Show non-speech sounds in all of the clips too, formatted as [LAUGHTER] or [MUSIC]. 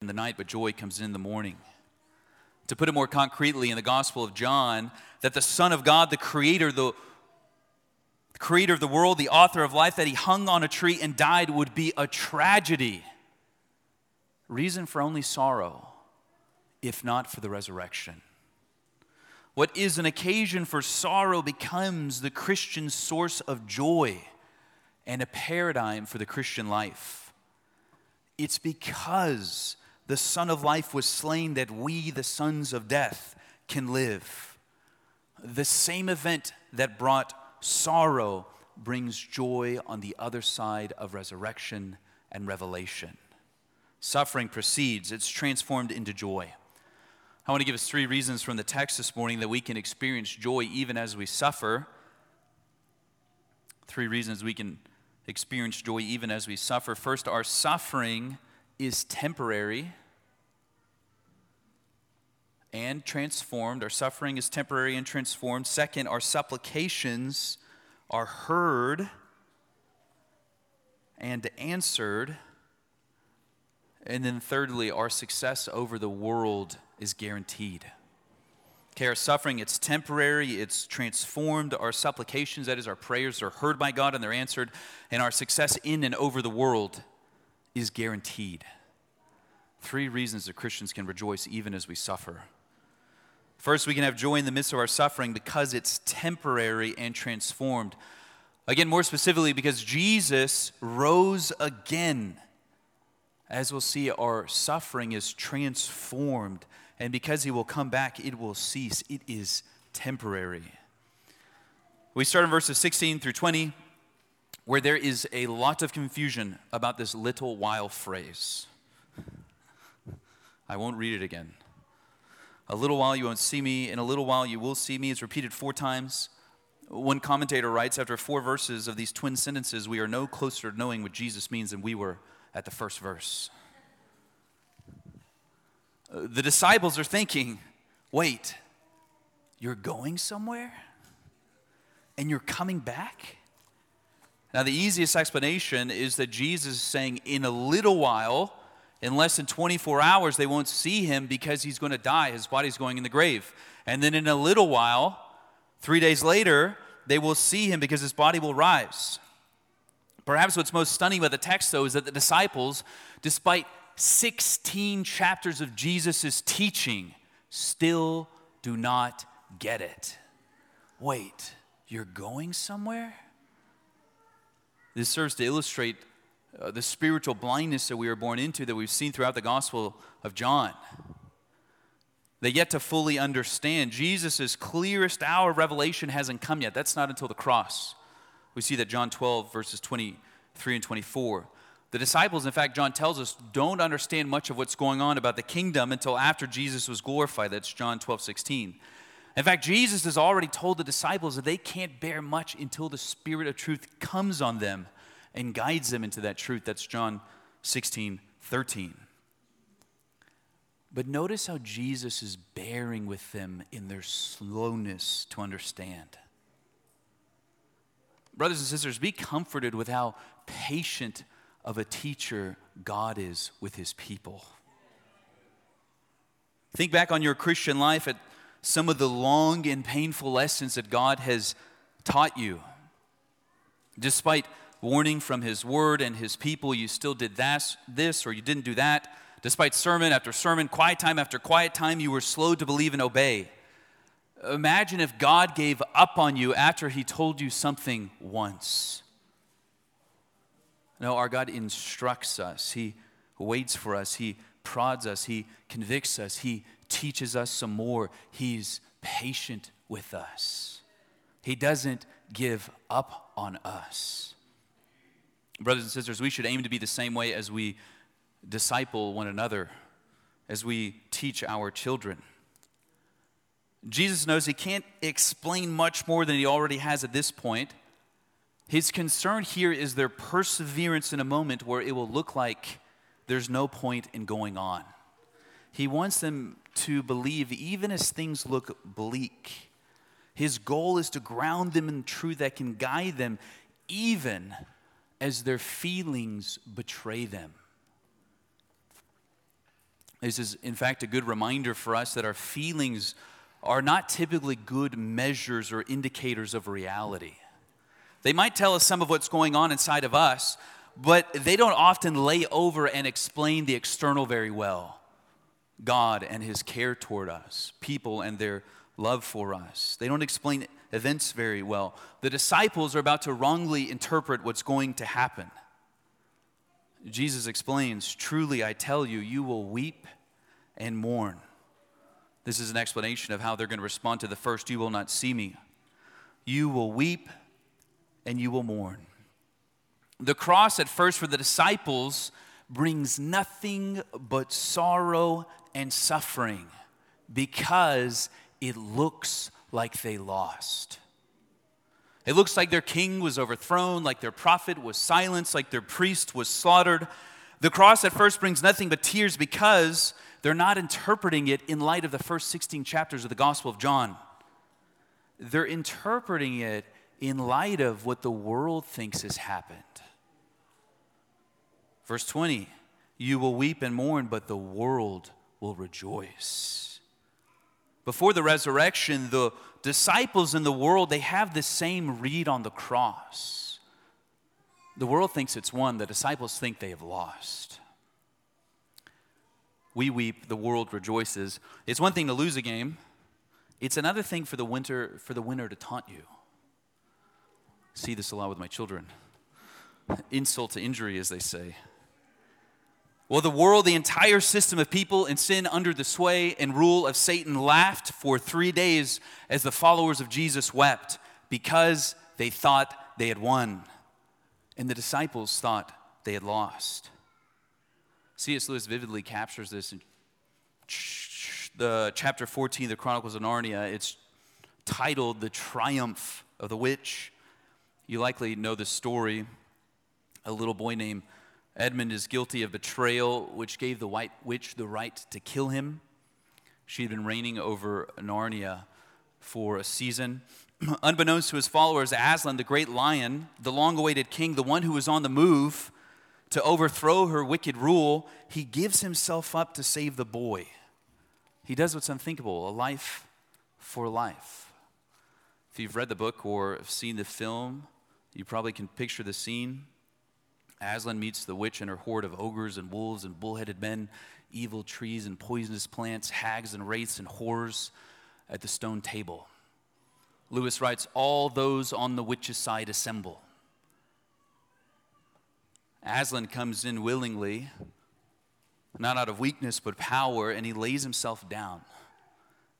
in the night, but joy comes in the morning. To put it more concretely in the Gospel of John, that the Son of God, the Creator, the creator of the world, the author of life, that he hung on a tree and died would be a tragedy. Reason for only sorrow, if not for the resurrection. What is an occasion for sorrow becomes the Christian source of joy and a paradigm for the Christian life. It's because the Son of Life was slain that we, the sons of death, can live. The same event that brought sorrow brings joy on the other side of resurrection and revelation. Suffering precedes, it's transformed into joy. I want to give us three reasons from the text this morning that we can experience joy even as we suffer. Three reasons we can experience joy even as we suffer. First, our suffering is temporary and transformed. Our suffering is temporary and transformed. Second, our supplications are heard and answered. And then thirdly, our success over the world is guaranteed. Okay, our suffering, it's temporary, it's transformed. Our supplications, that is, our prayers, are heard by God and they're answered. And our success in and over the world is guaranteed. Three reasons that Christians can rejoice even as we suffer. First, we can have joy in the midst of our suffering because it's temporary and transformed. Again, more specifically, because Jesus rose again. As we'll see, our suffering is transformed. And because he will come back, it will cease. It is temporary. We start in verses 16 through 20, where there is a lot of confusion about this little while phrase. I won't read it again. A little while you won't see me, in a little while you will see me. It's repeated four times. One commentator writes after four verses of these twin sentences, we are no closer to knowing what Jesus means than we were at the first verse. Uh, the disciples are thinking, wait, you're going somewhere? And you're coming back? Now, the easiest explanation is that Jesus is saying, in a little while, in less than 24 hours, they won't see him because he's going to die. His body's going in the grave. And then in a little while, three days later, they will see him because his body will rise. Perhaps what's most stunning about the text, though, is that the disciples, despite 16 chapters of Jesus' teaching, still do not get it. Wait, you're going somewhere? This serves to illustrate uh, the spiritual blindness that we are born into that we've seen throughout the Gospel of John. They yet to fully understand. Jesus' clearest hour of revelation hasn't come yet. That's not until the cross. We see that John 12, verses 23 and 24. The disciples, in fact, John tells us, don't understand much of what's going on about the kingdom until after Jesus was glorified. That's John 12, 16. In fact, Jesus has already told the disciples that they can't bear much until the Spirit of truth comes on them and guides them into that truth. That's John 16, 13. But notice how Jesus is bearing with them in their slowness to understand. Brothers and sisters, be comforted with how patient of a teacher God is with his people. Think back on your Christian life at some of the long and painful lessons that God has taught you. Despite warning from his word and his people, you still did this or you didn't do that. Despite sermon after sermon, quiet time after quiet time, you were slow to believe and obey. Imagine if God gave up on you after he told you something once. No, our God instructs us. He waits for us. He prods us. He convicts us. He teaches us some more. He's patient with us. He doesn't give up on us. Brothers and sisters, we should aim to be the same way as we disciple one another, as we teach our children. Jesus knows he can't explain much more than he already has at this point. His concern here is their perseverance in a moment where it will look like there's no point in going on. He wants them to believe even as things look bleak. His goal is to ground them in truth that can guide them even as their feelings betray them. This is, in fact, a good reminder for us that our feelings are not typically good measures or indicators of reality. They might tell us some of what's going on inside of us, but they don't often lay over and explain the external very well. God and His care toward us, people and their love for us. They don't explain events very well. The disciples are about to wrongly interpret what's going to happen. Jesus explains, Truly I tell you, you will weep and mourn. This is an explanation of how they're going to respond to the first, You will not see me. You will weep and you will mourn. The cross, at first, for the disciples, brings nothing but sorrow and suffering because it looks like they lost. It looks like their king was overthrown, like their prophet was silenced, like their priest was slaughtered. The cross at first brings nothing but tears because they're not interpreting it in light of the first 16 chapters of the Gospel of John. They're interpreting it in light of what the world thinks has happened. Verse 20 You will weep and mourn, but the world will rejoice. Before the resurrection, the disciples in the world, they have the same read on the cross. The world thinks it's won, the disciples think they have lost. We weep, the world rejoices. It's one thing to lose a game, it's another thing for the winter for the winner to taunt you see this a lot with my children. Insult to injury, as they say. Well, the world, the entire system of people in sin under the sway and rule of Satan laughed for three days as the followers of Jesus wept because they thought they had won. And the disciples thought they had lost. C.S. Lewis vividly captures this in the chapter 14 of the Chronicles of Narnia. It's titled The Triumph of the Witch. You likely know the story. A little boy named Edmund is guilty of betrayal, which gave the white witch the right to kill him. She had been reigning over Narnia for a season. [CLEARS THROAT] Unbeknownst to his followers, Aslan, the great lion, the long awaited king, the one who was on the move to overthrow her wicked rule, he gives himself up to save the boy. He does what's unthinkable a life for life. If you've read the book or seen the film, you probably can picture the scene. Aslan meets the witch and her horde of ogres and wolves and bullheaded men, evil trees and poisonous plants, hags and wraiths and horrors at the stone table. Lewis writes, All those on the witch's side assemble. Aslan comes in willingly, not out of weakness but power, and he lays himself down.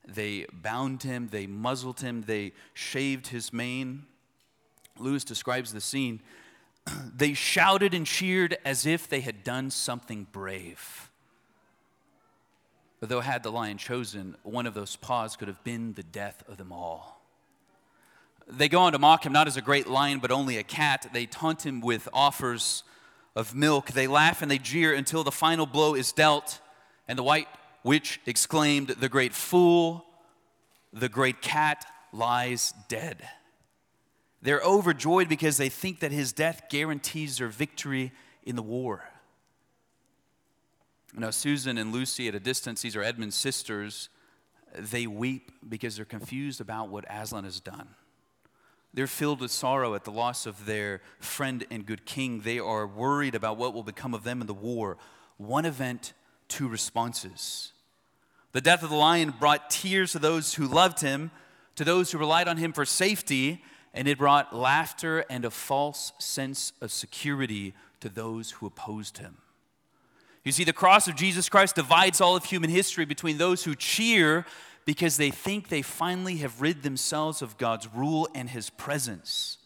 They bound him, they muzzled him, they shaved his mane. Lewis describes the scene. [CLEARS THROAT] they shouted and cheered as if they had done something brave. Though had the lion chosen, one of those paws could have been the death of them all. They go on to mock him not as a great lion, but only a cat. They taunt him with offers of milk. They laugh and they jeer until the final blow is dealt, and the white witch exclaimed, The great fool, the great cat lies dead. They're overjoyed because they think that his death guarantees their victory in the war. Now, Susan and Lucy at a distance, these are Edmund's sisters, they weep because they're confused about what Aslan has done. They're filled with sorrow at the loss of their friend and good king. They are worried about what will become of them in the war. One event, two responses. The death of the lion brought tears to those who loved him, to those who relied on him for safety, and it brought laughter and a false sense of security to those who opposed him. You see, the cross of Jesus Christ divides all of human history between those who cheer because they think they finally have rid themselves of God's rule and his presence,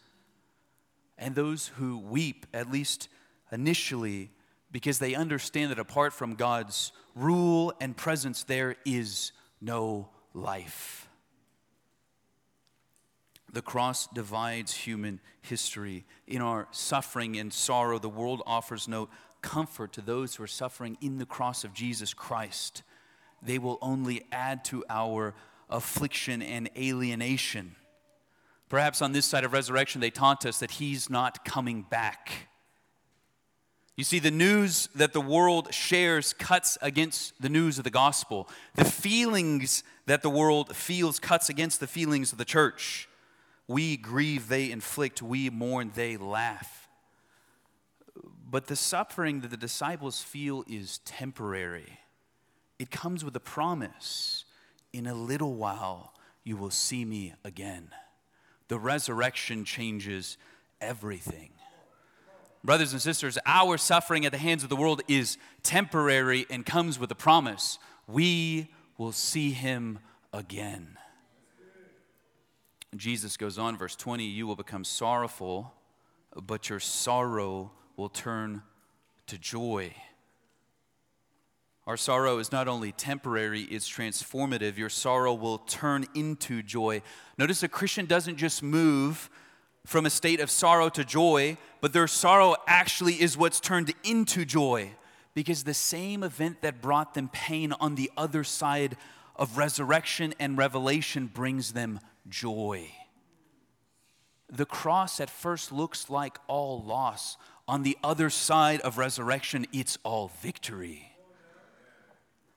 and those who weep, at least initially, because they understand that apart from God's rule and presence, there is no life. The cross divides human history. In our suffering and sorrow, the world offers no comfort to those who are suffering in the cross of Jesus Christ. They will only add to our affliction and alienation. Perhaps on this side of resurrection, they taunt us that he's not coming back. You see, the news that the world shares cuts against the news of the gospel. The feelings that the world feels cuts against the feelings of the church. We grieve, they inflict. We mourn, they laugh. But the suffering that the disciples feel is temporary. It comes with a promise in a little while, you will see me again. The resurrection changes everything. Brothers and sisters, our suffering at the hands of the world is temporary and comes with a promise. We will see him again. Jesus goes on, verse 20 You will become sorrowful, but your sorrow will turn to joy. Our sorrow is not only temporary, it's transformative. Your sorrow will turn into joy. Notice a Christian doesn't just move from a state of sorrow to joy, but their sorrow actually is what's turned into joy because the same event that brought them pain on the other side of resurrection and revelation brings them joy. The cross at first looks like all loss. On the other side of resurrection, it's all victory.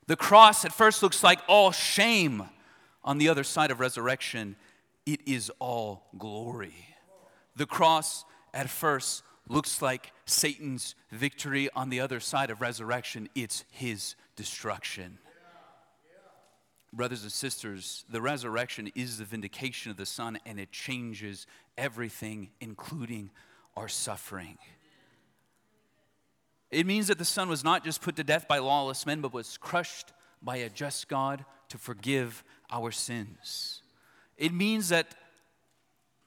The cross at first looks like all shame. On the other side of resurrection, it is all glory. The cross at first looks like Satan's victory on the other side of resurrection, it's his destruction. Brothers and sisters, the resurrection is the vindication of the Son, and it changes everything, including our suffering. It means that the Son was not just put to death by lawless men, but was crushed by a just God to forgive our sins. It means that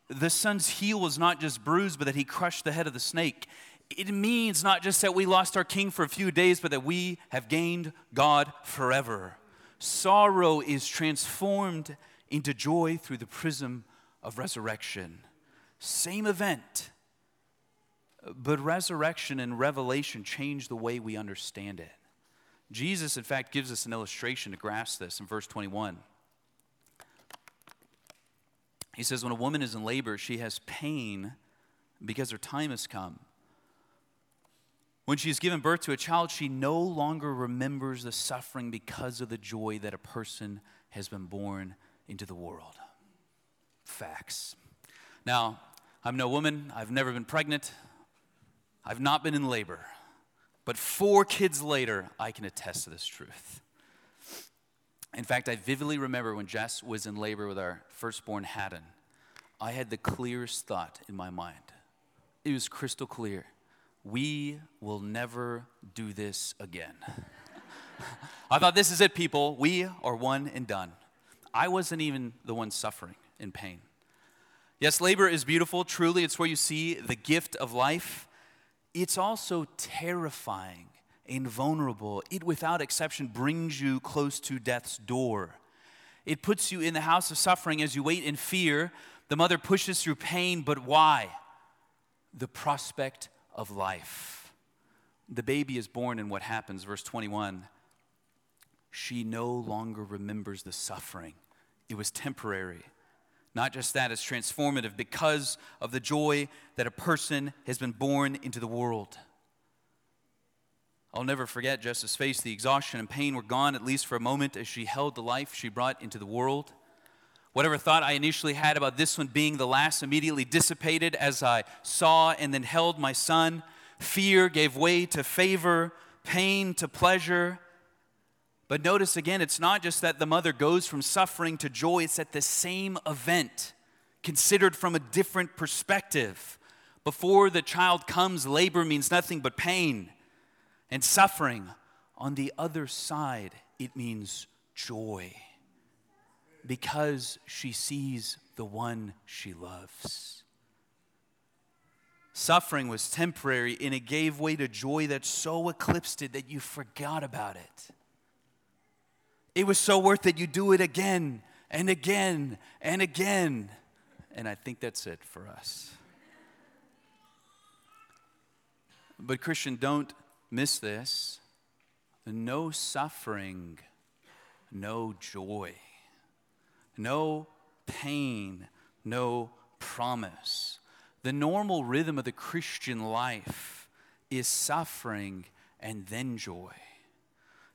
the son's heel was not just bruised, but that he crushed the head of the snake. It means not just that we lost our king for a few days, but that we have gained God forever. Sorrow is transformed into joy through the prism of resurrection. Same event, but resurrection and revelation change the way we understand it. Jesus, in fact, gives us an illustration to grasp this in verse 21. He says, when a woman is in labor, she has pain because her time has come. When she has given birth to a child, she no longer remembers the suffering because of the joy that a person has been born into the world. Facts. Now, I'm no woman, I've never been pregnant, I've not been in labor. But four kids later, I can attest to this truth. In fact, I vividly remember when Jess was in labor with our firstborn Haddon. I had the clearest thought in my mind. It was crystal clear. We will never do this again. I thought, this is it, people. We are one and done. I wasn't even the one suffering in pain. Yes, labor is beautiful. Truly, it's where you see the gift of life. It's also terrifying invulnerable. It, without exception, brings you close to death's door. It puts you in the house of suffering as you wait in fear. The mother pushes through pain, but why? The prospect of life. The baby is born, and what happens? Verse 21 She no longer remembers the suffering, it was temporary. Not just that, it's transformative because of the joy that a person has been born into the world. I'll never forget Jess's face. The exhaustion and pain were gone, at least for a moment, as she held the life she brought into the world. Whatever thought I initially had about this one being the last immediately dissipated as I saw and then held my son. Fear gave way to favor, pain to pleasure. But notice again, it's not just that the mother goes from suffering to joy, it's at the same event, considered from a different perspective. Before the child comes, labor means nothing but pain and suffering. On the other side, it means joy because she sees the one she loves. Suffering was temporary and it gave way to joy that so eclipsed it that you forgot about it. It was so worth it, you do it again and again and again. And I think that's it for us. But, Christian, don't miss this no suffering, no joy, no pain, no promise. The normal rhythm of the Christian life is suffering and then joy.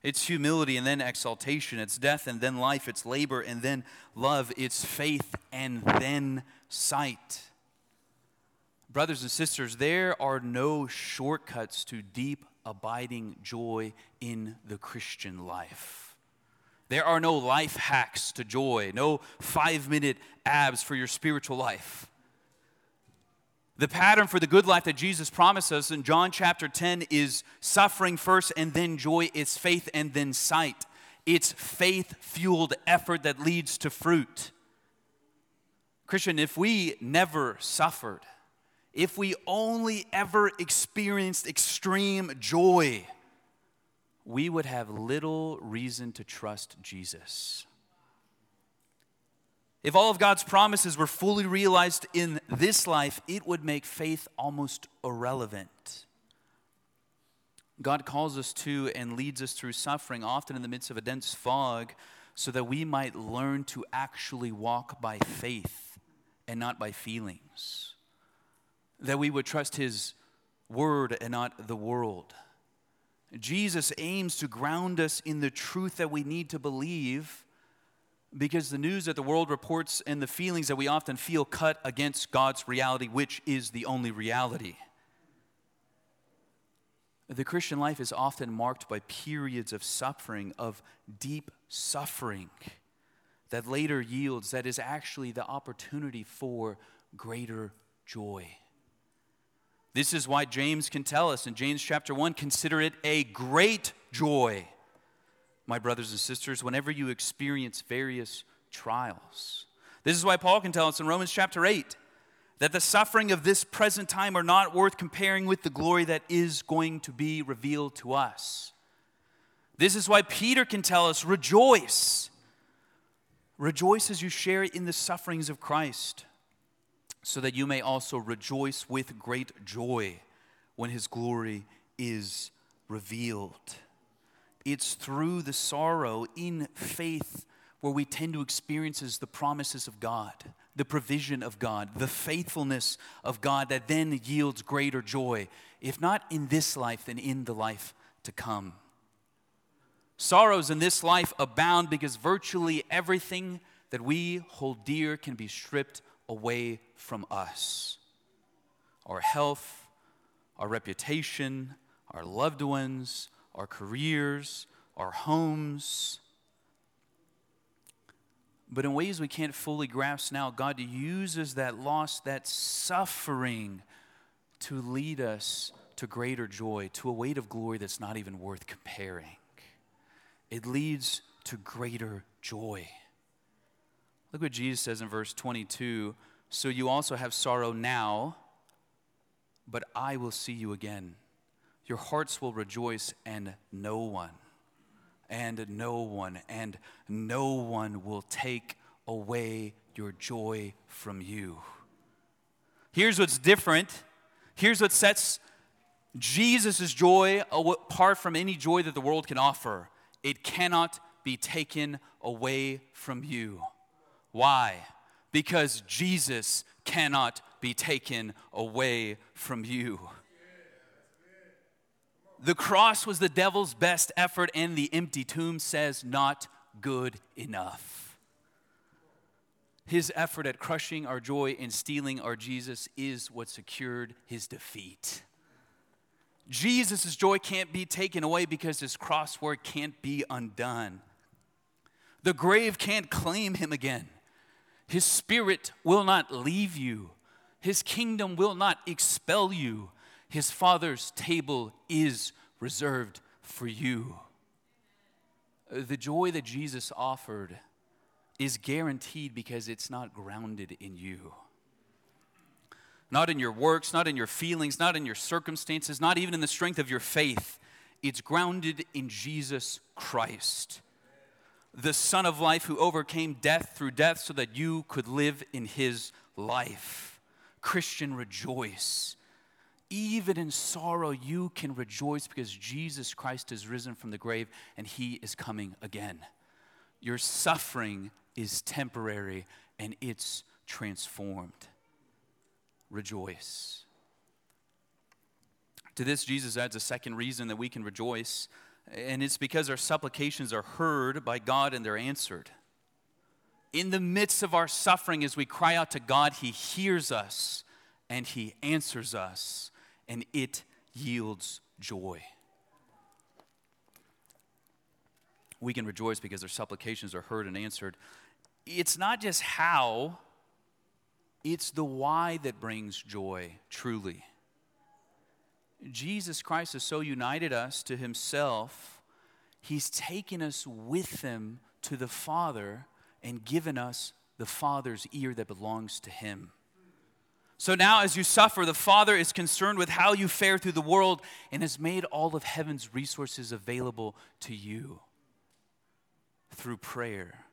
It's humility and then exaltation. It's death and then life. It's labor and then love. It's faith and then sight. Brothers and sisters, there are no shortcuts to deep, abiding joy in the Christian life. There are no life hacks to joy, no five minute abs for your spiritual life. The pattern for the good life that Jesus promised us in John chapter 10 is suffering first and then joy. It's faith and then sight. It's faith fueled effort that leads to fruit. Christian, if we never suffered, if we only ever experienced extreme joy, we would have little reason to trust Jesus. If all of God's promises were fully realized in this life, it would make faith almost irrelevant. God calls us to and leads us through suffering, often in the midst of a dense fog, so that we might learn to actually walk by faith and not by feelings. That we would trust His word and not the world. Jesus aims to ground us in the truth that we need to believe because the news that the world reports and the feelings that we often feel cut against God's reality, which is the only reality. The Christian life is often marked by periods of suffering, of deep suffering, that later yields, that is actually the opportunity for greater joy. This is why James can tell us in James chapter 1 consider it a great joy my brothers and sisters, whenever you experience various trials. This is why Paul can tell us in Romans chapter 8 that the suffering of this present time are not worth comparing with the glory that is going to be revealed to us. This is why Peter can tell us rejoice. Rejoice as you share in the sufferings of Christ, so that you may also rejoice with great joy when his glory is revealed. It's through the sorrow in faith where we tend to experience the promises of God, the provision of God, the faithfulness of God that then yields greater joy, if not in this life, then in the life to come. Sorrows in this life abound because virtually everything that we hold dear can be stripped away from us our health, our reputation, our loved ones, our careers, our homes. But in ways we can't fully grasp now, God uses that loss, that suffering, to lead us to greater joy, to a weight of glory that's not even worth comparing. It leads to greater joy. Look what Jesus says in verse 22 So you also have sorrow now, but I will see you again your hearts will rejoice, and no one, and no one, and no one will take away your joy from you. Here's what's different. Here's what sets Jesus' joy apart from any joy that the world can offer it cannot be taken away from you. Why? Because Jesus cannot be taken away from you. The cross was the devil's best effort, and the empty tomb says, not good enough. His effort at crushing our joy and stealing our Jesus is what secured his defeat. Jesus' joy can't be taken away because his cross work can't be undone. The grave can't claim him again. His spirit will not leave you. His kingdom will not expel you his Father's table is reserved for you. The joy that Jesus offered is guaranteed because it's not grounded in you. Not in your works, not in your feelings, not in your circumstances, not even in the strength of your faith. It's grounded in Jesus Christ, the Son of life who overcame death through death so that you could live in his life. Christian, rejoice even in sorrow, you can rejoice because Jesus Christ is risen from the grave and he is coming again. Your suffering is temporary and it's transformed. Rejoice. To this, Jesus adds a second reason that we can rejoice, and it's because our supplications are heard by God and they're answered. In the midst of our suffering, as we cry out to God, He hears us and He answers us, and it yields joy. We can rejoice because our supplications are heard and answered. It's not just how, it's the why that brings joy, truly. Jesus Christ has so united us to Himself, He's taken us with Him to the Father and given us the Father's ear that belongs to Him. So now, as you suffer, the Father is concerned with how you fare through the world and has made all of heaven's resources available to you through prayer.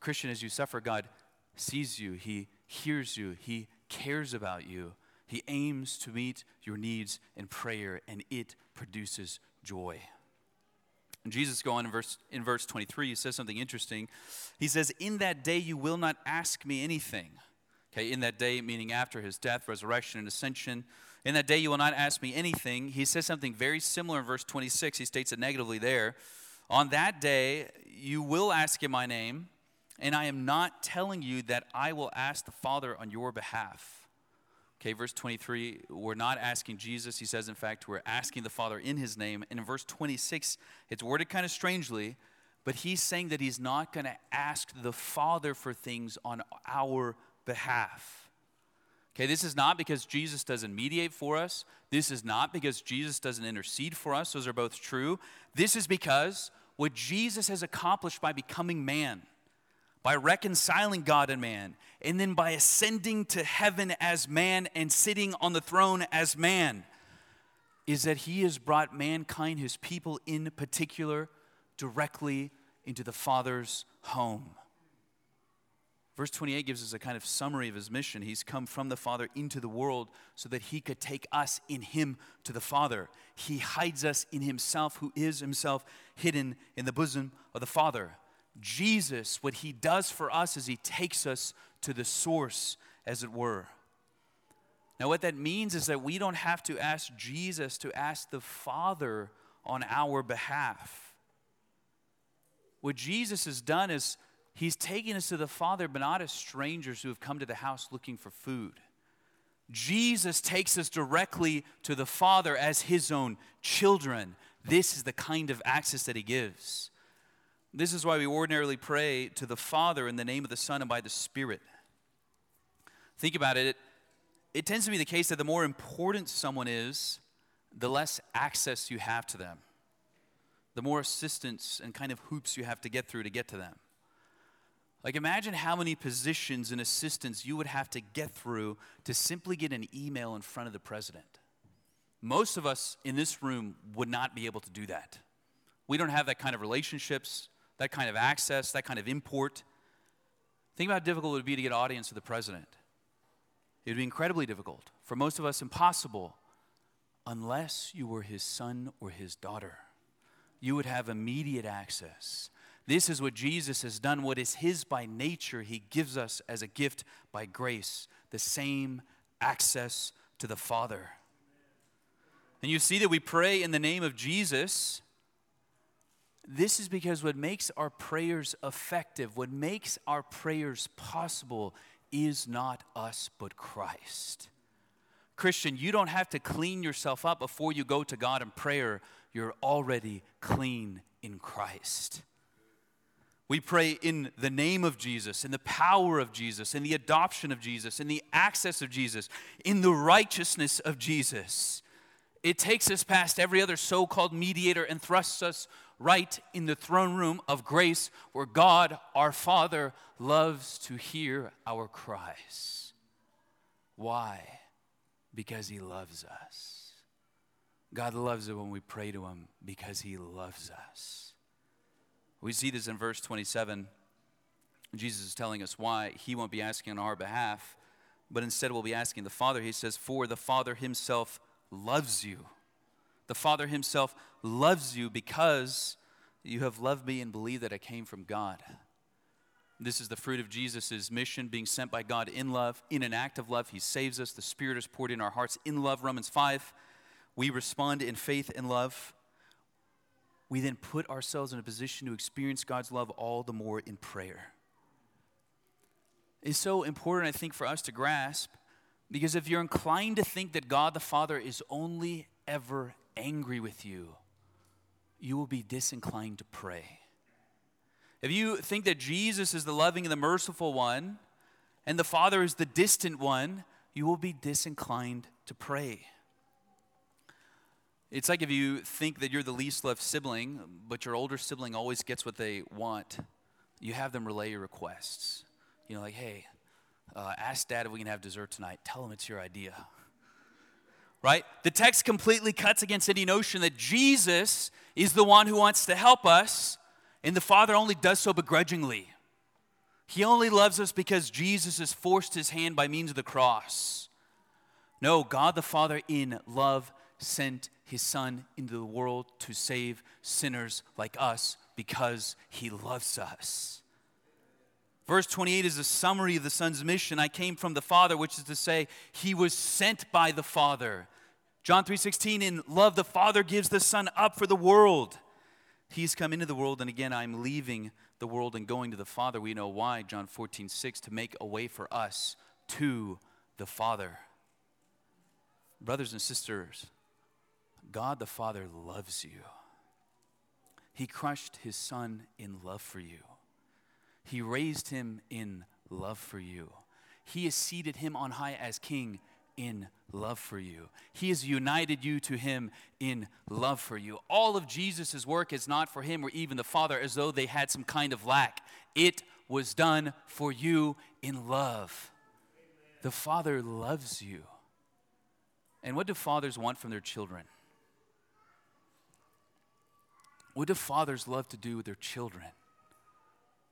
Christian, as you suffer, God sees you, He hears you, He cares about you. He aims to meet your needs in prayer, and it produces joy. And Jesus go on in verse, in verse 23, he says something interesting. He says, In that day you will not ask me anything. Okay, in that day, meaning after his death, resurrection, and ascension. In that day you will not ask me anything. He says something very similar in verse 26. He states it negatively there. On that day you will ask in my name, and I am not telling you that I will ask the Father on your behalf. Okay, verse 23, we're not asking Jesus. He says, in fact, we're asking the Father in his name. And in verse 26, it's worded kind of strangely, but he's saying that he's not going to ask the Father for things on our behalf. Okay, this is not because Jesus doesn't mediate for us. This is not because Jesus doesn't intercede for us. Those are both true. This is because what Jesus has accomplished by becoming man by reconciling God and man, and then by ascending to heaven as man and sitting on the throne as man, is that he has brought mankind, his people in particular, directly into the Father's home. Verse 28 gives us a kind of summary of his mission. He's come from the Father into the world so that he could take us in him to the Father. He hides us in himself, who is himself hidden in the bosom of the Father. Jesus, what he does for us is he takes us to the source, as it were. Now, what that means is that we don't have to ask Jesus to ask the Father on our behalf. What Jesus has done is he's taken us to the Father, but not as strangers who have come to the house looking for food. Jesus takes us directly to the Father as his own children. This is the kind of access that he gives. This is why we ordinarily pray to the Father in the name of the Son and by the Spirit. Think about it. it. Tends to be the case that the more important someone is, the less access you have to them, the more assistance and kind of hoops you have to get through to get to them. Like, imagine how many positions and assistants you would have to get through to simply get an email in front of the president. Most of us in this room would not be able to do that. We don't have that kind of relationships that kind of access, that kind of import. Think about how difficult it would be to get audience with the president. It would be incredibly difficult. For most of us, impossible, unless you were his son or his daughter. You would have immediate access. This is what Jesus has done. What is his by nature, he gives us as a gift by grace, the same access to the Father. And you see that we pray in the name of Jesus this is because what makes our prayers effective, what makes our prayers possible, is not us but Christ. Christian, you don't have to clean yourself up before you go to God in prayer. You're already clean in Christ. We pray in the name of Jesus, in the power of Jesus, in the adoption of Jesus, in the access of Jesus, in the righteousness of Jesus. It takes us past every other so called mediator and thrusts us right in the throne room of grace where God, our Father, loves to hear our cries. Why? Because He loves us. God loves it when we pray to Him because He loves us. We see this in verse 27. Jesus is telling us why He won't be asking on our behalf, but instead we'll be asking the Father. He says, For the Father Himself loves you. The Father Himself loves you because you have loved me and believed that I came from God. This is the fruit of Jesus' mission, being sent by God in love, in an act of love. He saves us. The Spirit is poured in our hearts in love. Romans 5. we respond in faith and love. We then put ourselves in a position to experience God's love all the more in prayer. It's so important, I think, for us to grasp because if you're inclined to think that God the Father is only ever angry with you, you will be disinclined to pray. If you think that Jesus is the loving and the merciful one, and the Father is the distant one, you will be disinclined to pray. It's like if you think that you're the least loved sibling, but your older sibling always gets what they want, you have them relay your requests. You know, like, hey, uh, ask dad if we can have dessert tonight. Tell him it's your idea. Right? The text completely cuts against any notion that Jesus is the one who wants to help us, and the Father only does so begrudgingly. He only loves us because Jesus has forced his hand by means of the cross. No, God the Father, in love, sent his Son into the world to save sinners like us because he loves us. Verse 28 is a summary of the Son's mission. I came from the Father, which is to say, he was sent by the Father. John 3:16 in love the Father gives the Son up for the world. He's come into the world and again I'm leaving the world and going to the Father. We know why, John 14, 6, to make a way for us to the Father. Brothers and sisters, God the Father loves you. He crushed his Son in love for you, He raised him in love for you. He has seated him on high as king in love for you. He has united you to Him in love for you. All of Jesus' work is not for Him or even the Father as though they had some kind of lack. It was done for you in love. The Father loves you. And what do fathers want from their children? What do fathers love to do with their children?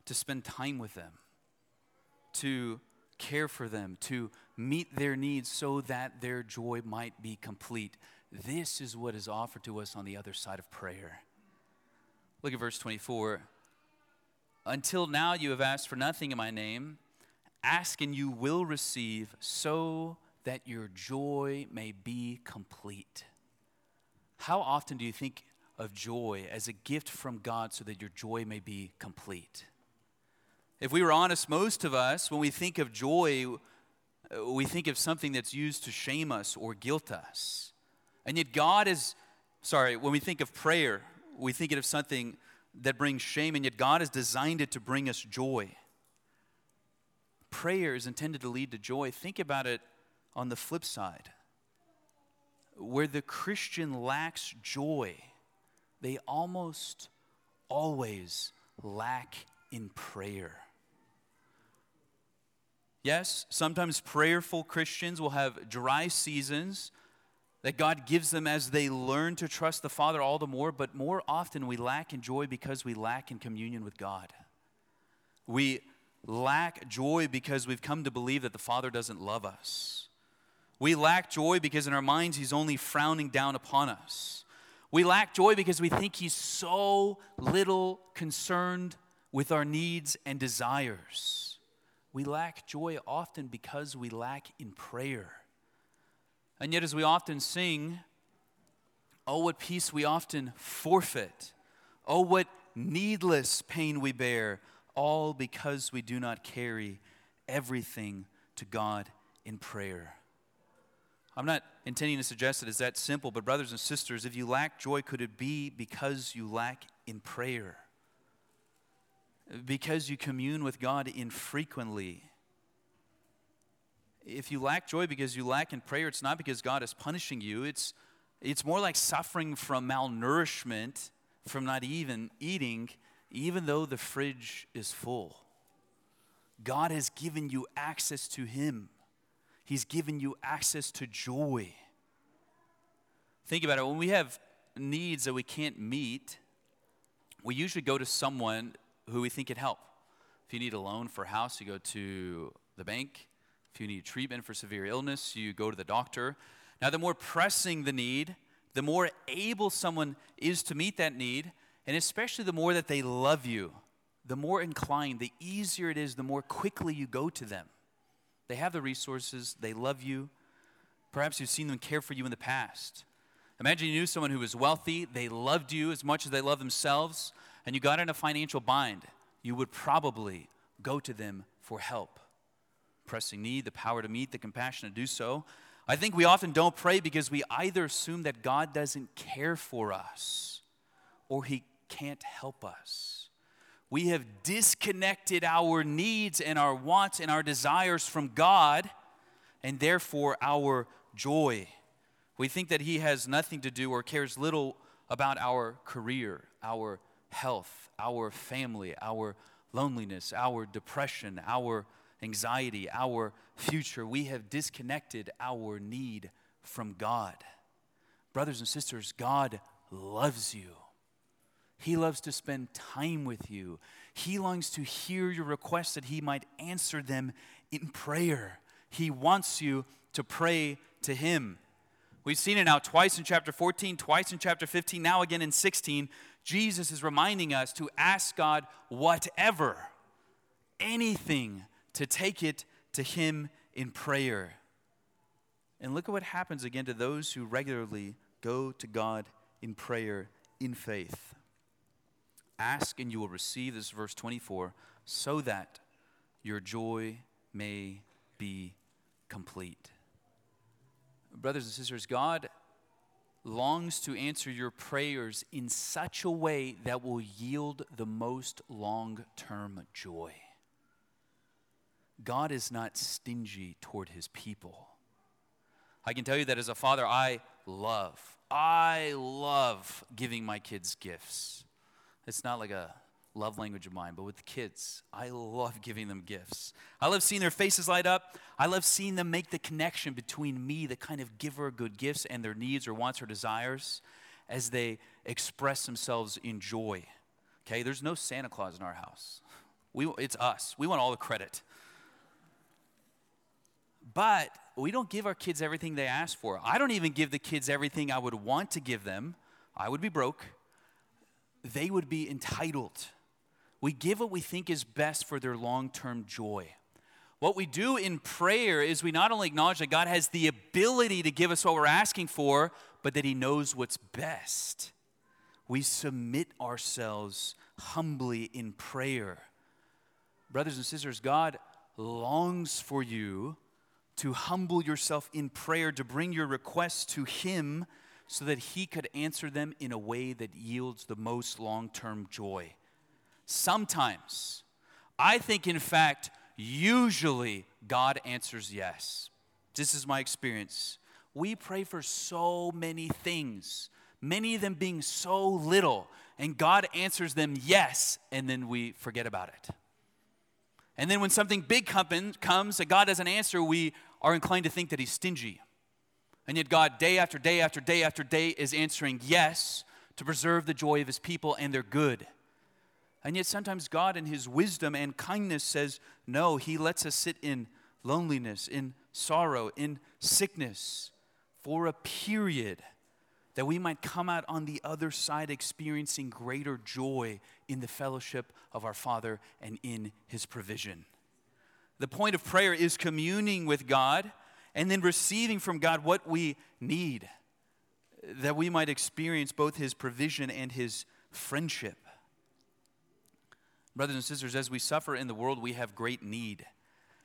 To spend time with them, to care for them, to meet their needs so that their joy might be complete. This is what is offered to us on the other side of prayer. Look at verse 24. Until now you have asked for nothing in my name. Ask and you will receive, so that your joy may be complete. How often do you think of joy as a gift from God so that your joy may be complete? If we were honest, most of us, when we think of joy, we think of something that's used to shame us or guilt us. And yet, God is, sorry, when we think of prayer, we think of something that brings shame, and yet God has designed it to bring us joy. Prayer is intended to lead to joy. Think about it on the flip side. Where the Christian lacks joy, they almost always lack in prayer. Yes, sometimes prayerful Christians will have dry seasons that God gives them as they learn to trust the Father all the more, but more often we lack in joy because we lack in communion with God. We lack joy because we've come to believe that the Father doesn't love us. We lack joy because in our minds He's only frowning down upon us. We lack joy because we think He's so little concerned with our needs and desires. We lack joy often because we lack in prayer. And yet, as we often sing, oh, what peace we often forfeit. Oh, what needless pain we bear, all because we do not carry everything to God in prayer. I'm not intending to suggest that it's that simple, but brothers and sisters, if you lack joy, could it be because you lack in prayer? Because you commune with God infrequently. If you lack joy because you lack in prayer, it's not because God is punishing you. It's, it's more like suffering from malnourishment, from not even eating, even though the fridge is full. God has given you access to Him, He's given you access to joy. Think about it. When we have needs that we can't meet, we usually go to someone who we think can help. If you need a loan for a house, you go to the bank. If you need treatment for severe illness, you go to the doctor. Now, the more pressing the need, the more able someone is to meet that need, and especially the more that they love you, the more inclined, the easier it is, the more quickly you go to them. They have the resources, they love you. Perhaps you've seen them care for you in the past. Imagine you knew someone who was wealthy, they loved you as much as they love themselves, and you got in a financial bind. You would probably go to them for help. Pressing need, the power to meet, the compassion to do so. I think we often don't pray because we either assume that God doesn't care for us or he can't help us. We have disconnected our needs and our wants and our desires from God and therefore our joy. We think that He has nothing to do or cares little about our career, our health, our family, our loneliness, our depression, our anxiety, our future. We have disconnected our need from God. Brothers and sisters, God loves you. He loves to spend time with you. He longs to hear your requests that He might answer them in prayer. He wants you to pray to Him. We've seen it now twice in chapter 14, twice in chapter 15, now again in 16. Jesus is reminding us to ask God whatever, anything, to take it to Him in prayer. And look at what happens again to those who regularly go to God in prayer in faith. Ask and you will receive, this verse 24, so that your joy may be complete. Brothers and sisters, God longs to answer your prayers in such a way that will yield the most long term joy. God is not stingy toward his people. I can tell you that as a father, I love, I love giving my kids gifts. It's not like a love language of mine, but with the kids, I love giving them gifts. I love seeing their faces light up. I love seeing them make the connection between me, the kind of giver of good gifts, and their needs or wants or desires as they express themselves in joy. Okay, there's no Santa Claus in our house. We, it's us. We want all the credit. But we don't give our kids everything they ask for. I don't even give the kids everything I would want to give them. I would be broke they would be entitled. We give what we think is best for their long term joy. What we do in prayer is we not only acknowledge that God has the ability to give us what we're asking for, but that He knows what's best. We submit ourselves humbly in prayer. Brothers and sisters, God longs for you to humble yourself in prayer, to bring your requests to Him so that he could answer them in a way that yields the most long term joy. Sometimes, I think, in fact, usually God answers yes. This is my experience. We pray for so many things, many of them being so little, and God answers them yes, and then we forget about it. And then when something big comes that God doesn't answer, we are inclined to think that He's stingy and yet, God, day after day after day after day, is answering yes to preserve the joy of his people and their good. And yet, sometimes God, in his wisdom and kindness, says, no, he lets us sit in loneliness, in sorrow, in sickness for a period that we might come out on the other side experiencing greater joy in the fellowship of our Father and in his provision. The point of prayer is communing with God and then receiving from God what we need, that we might experience both His provision and His friendship. Brothers and sisters, as we suffer in the world, we have great need.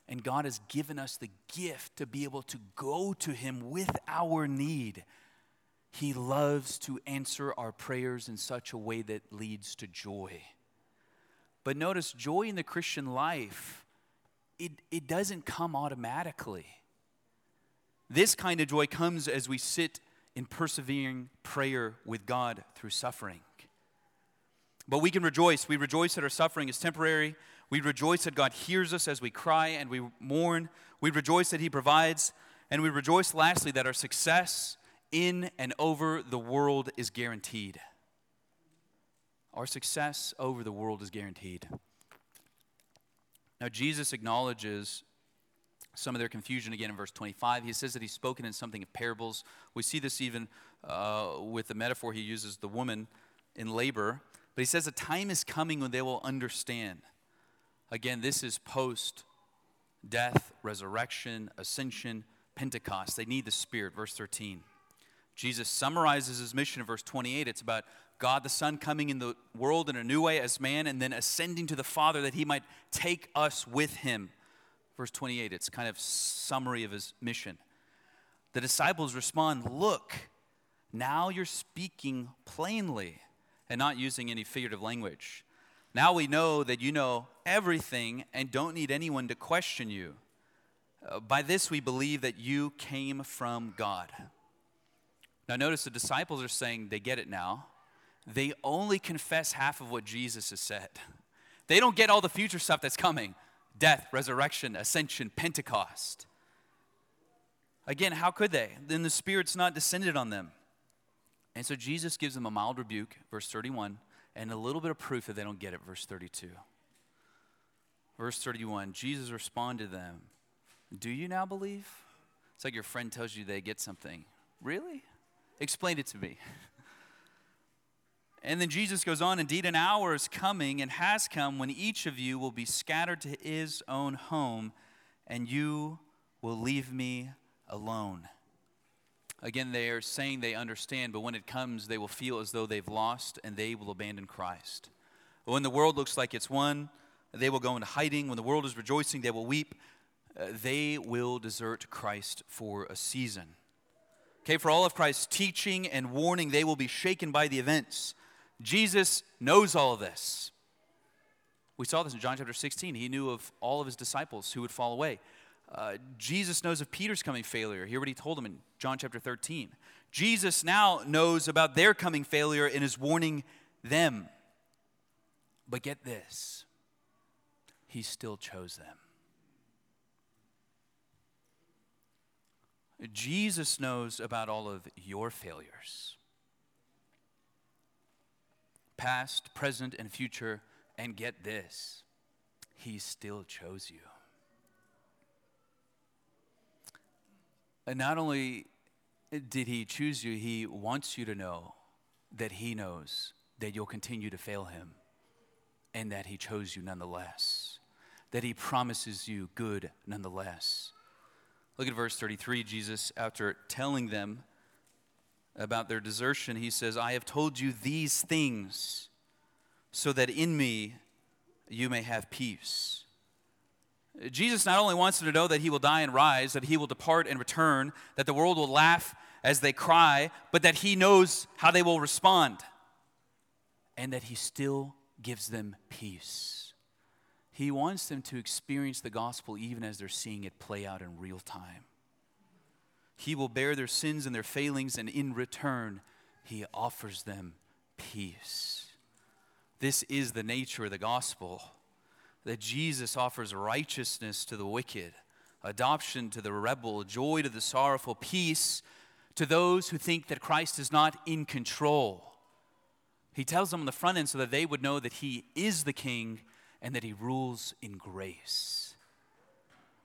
And God has given us the gift to be able to go to Him with our need. He loves to answer our prayers in such a way that leads to joy. But notice, joy in the Christian life, it, it doesn't come automatically. This kind of joy comes as we sit in persevering prayer with God through suffering. But we can rejoice. We rejoice that our suffering is temporary. We rejoice that God hears us as we cry and we mourn. We rejoice that He provides. And we rejoice, lastly, that our success in and over the world is guaranteed. Our success over the world is guaranteed. Now, Jesus acknowledges some of their confusion again in verse 25. He says that he's spoken in something of parables. We see this even uh, with the metaphor he uses the woman in labor. But he says a time is coming when they will understand. Again, this is post death, resurrection, ascension, Pentecost. They need the Spirit. Verse 13. Jesus summarizes his mission in verse 28. It's about God the Son coming in the world in a new way as man and then ascending to the Father that he might take us with him. Verse 28, it's kind of summary of his mission. The disciples respond, Look, now you're speaking plainly and not using any figurative language. Now we know that you know everything and don't need anyone to question you. Uh, by this we believe that you came from God. Now, notice the disciples are saying they get it now. They only confess half of what Jesus has said. They don't get all the future stuff that's coming death, resurrection, ascension, Pentecost. Again, how could they? Then the Spirit's not descended on them. And so Jesus gives them a mild rebuke, verse 31, and a little bit of proof that they don't get it, verse 32. Verse 31 Jesus responded to them, Do you now believe? It's like your friend tells you they get something. Really? Explain it to me. [LAUGHS] And then Jesus goes on, Indeed, an hour is coming and has come when each of you will be scattered to his own home, and you will leave me alone. Again, they are saying they understand, but when it comes, they will feel as though they've lost and they will abandon Christ. When the world looks like it's won, they will go into hiding. When the world is rejoicing, they will weep. Uh, they will desert Christ for a season. Okay, for all of Christ's teaching and warning, they will be shaken by the events. Jesus knows all of this. We saw this in John chapter 16. He knew of all of his disciples who would fall away. Uh, Jesus knows of Peter's coming failure. Hear what he told him in John chapter 13. Jesus now knows about their coming failure and is warning them. But get this, he still chose them. Jesus knows about all of your failures past, present, and future. And get this, He still chose you. And not only did He choose you, He wants you to know that He knows that you'll continue to fail Him and that He chose you nonetheless, that He promises you good nonetheless. Look at verse 33. Jesus, after telling them about their desertion, he says, I have told you these things so that in me you may have peace. Jesus not only wants them to know that he will die and rise, that he will depart and return, that the world will laugh as they cry, but that he knows how they will respond, and that he still gives them peace. He wants them to experience the gospel even as they're seeing it play out in real time. He will bear their sins and their failings, and in return, He offers them peace. This is the nature of the gospel that Jesus offers righteousness to the wicked, adoption to the rebel, joy to the sorrowful, peace to those who think that Christ is not in control. He tells them on the front end so that they would know that He is the King and that he rules in grace.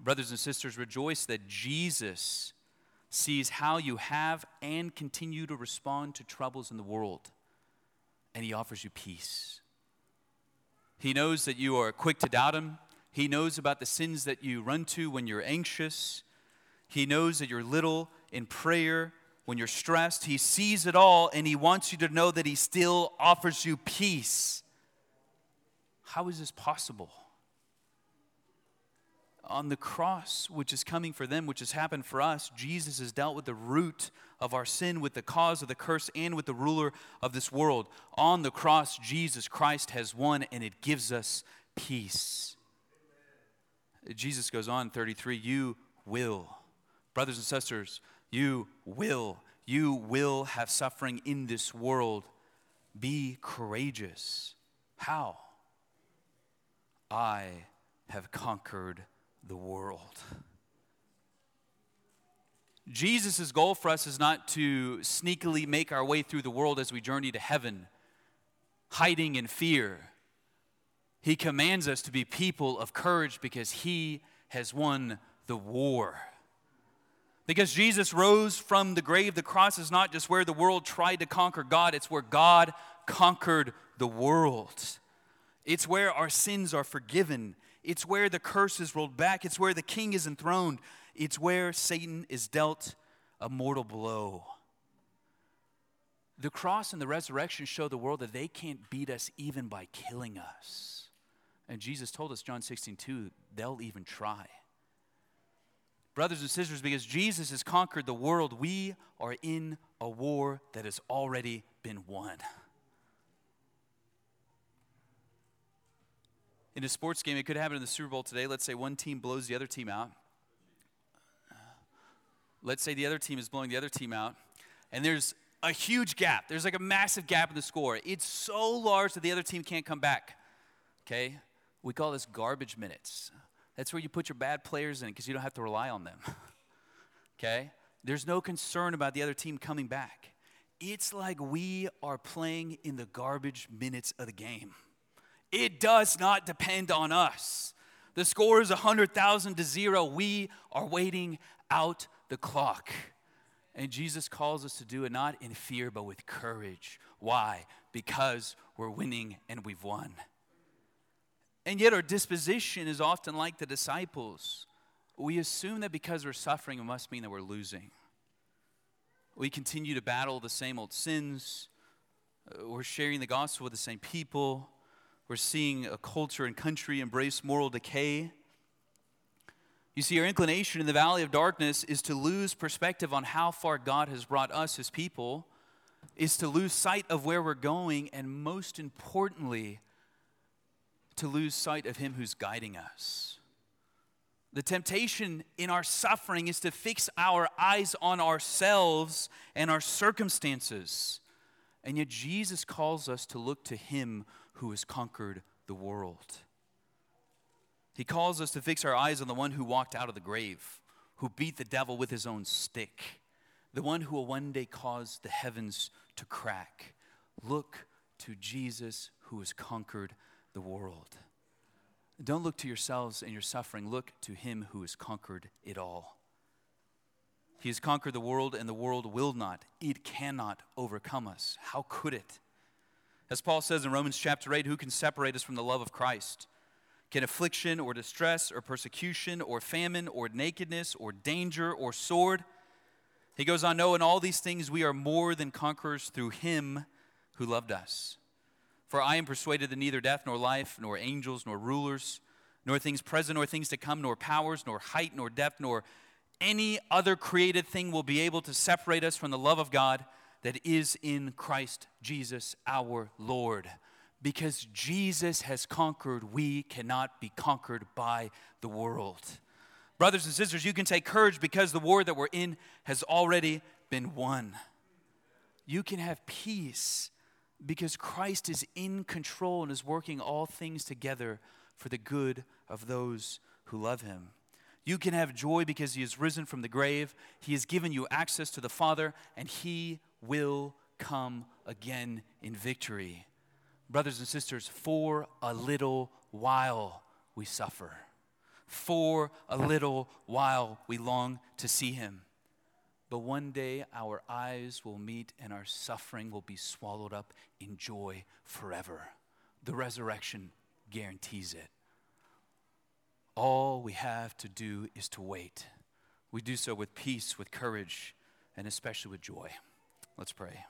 Brothers and sisters, rejoice that Jesus sees how you have and continue to respond to troubles in the world, and he offers you peace. He knows that you are quick to doubt him. He knows about the sins that you run to when you're anxious. He knows that you're little in prayer when you're stressed. He sees it all, and he wants you to know that he still offers you peace. How is this possible? On the cross, which is coming for them, which has happened for us, Jesus has dealt with the root of our sin, with the cause of the curse, and with the ruler of this world. On the cross, Jesus Christ has won, and it gives us peace. Jesus goes on, 33, you will. Brothers and sisters, you will. You will have suffering in this world. Be courageous. How? I have conquered the world. Jesus' goal for us is not to sneakily make our way through the world as we journey to heaven, hiding in fear. He commands us to be people of courage because He has won the war. Because Jesus rose from the grave, the cross is not just where the world tried to conquer God, it's where God conquered the world. It's where our sins are forgiven. It's where the curse is rolled back. It's where the king is enthroned. It's where Satan is dealt a mortal blow. The cross and the resurrection show the world that they can't beat us even by killing us. And Jesus told us, John 16, 2, they'll even try. Brothers and sisters, because Jesus has conquered the world, we are in a war that has already been won. In a sports game, it could happen in the Super Bowl today. Let's say one team blows the other team out. Let's say the other team is blowing the other team out, and there's a huge gap. There's like a massive gap in the score. It's so large that the other team can't come back. Okay? We call this garbage minutes. That's where you put your bad players in because you don't have to rely on them. [LAUGHS] okay? There's no concern about the other team coming back. It's like we are playing in the garbage minutes of the game. It does not depend on us. The score is 100,000 to zero. We are waiting out the clock. And Jesus calls us to do it not in fear, but with courage. Why? Because we're winning and we've won. And yet, our disposition is often like the disciples. We assume that because we're suffering, it must mean that we're losing. We continue to battle the same old sins. Uh, we're sharing the gospel with the same people. We're seeing a culture and country embrace moral decay. You see, our inclination in the valley of darkness is to lose perspective on how far God has brought us, his people, is to lose sight of where we're going, and most importantly, to lose sight of Him who's guiding us. The temptation in our suffering is to fix our eyes on ourselves and our circumstances. And yet, Jesus calls us to look to Him who has conquered the world. He calls us to fix our eyes on the one who walked out of the grave, who beat the devil with his own stick, the one who will one day cause the heavens to crack. Look to Jesus who has conquered the world. Don't look to yourselves and your suffering. Look to him who has conquered it all. He has conquered the world, and the world will not, it cannot overcome us. How could it? As Paul says in Romans chapter 8, who can separate us from the love of Christ? Can affliction or distress or persecution or famine or nakedness or danger or sword? He goes on, no, in all these things we are more than conquerors through him who loved us. For I am persuaded that neither death nor life, nor angels, nor rulers, nor things present, nor things to come, nor powers, nor height, nor depth, nor any other created thing will be able to separate us from the love of God that is in Christ Jesus our Lord. Because Jesus has conquered, we cannot be conquered by the world. Brothers and sisters, you can take courage because the war that we're in has already been won. You can have peace because Christ is in control and is working all things together for the good of those who love him. You can have joy because he has risen from the grave. He has given you access to the Father, and he will come again in victory. Brothers and sisters, for a little while we suffer. For a little while we long to see him. But one day our eyes will meet and our suffering will be swallowed up in joy forever. The resurrection guarantees it. All we have to do is to wait. We do so with peace, with courage, and especially with joy. Let's pray.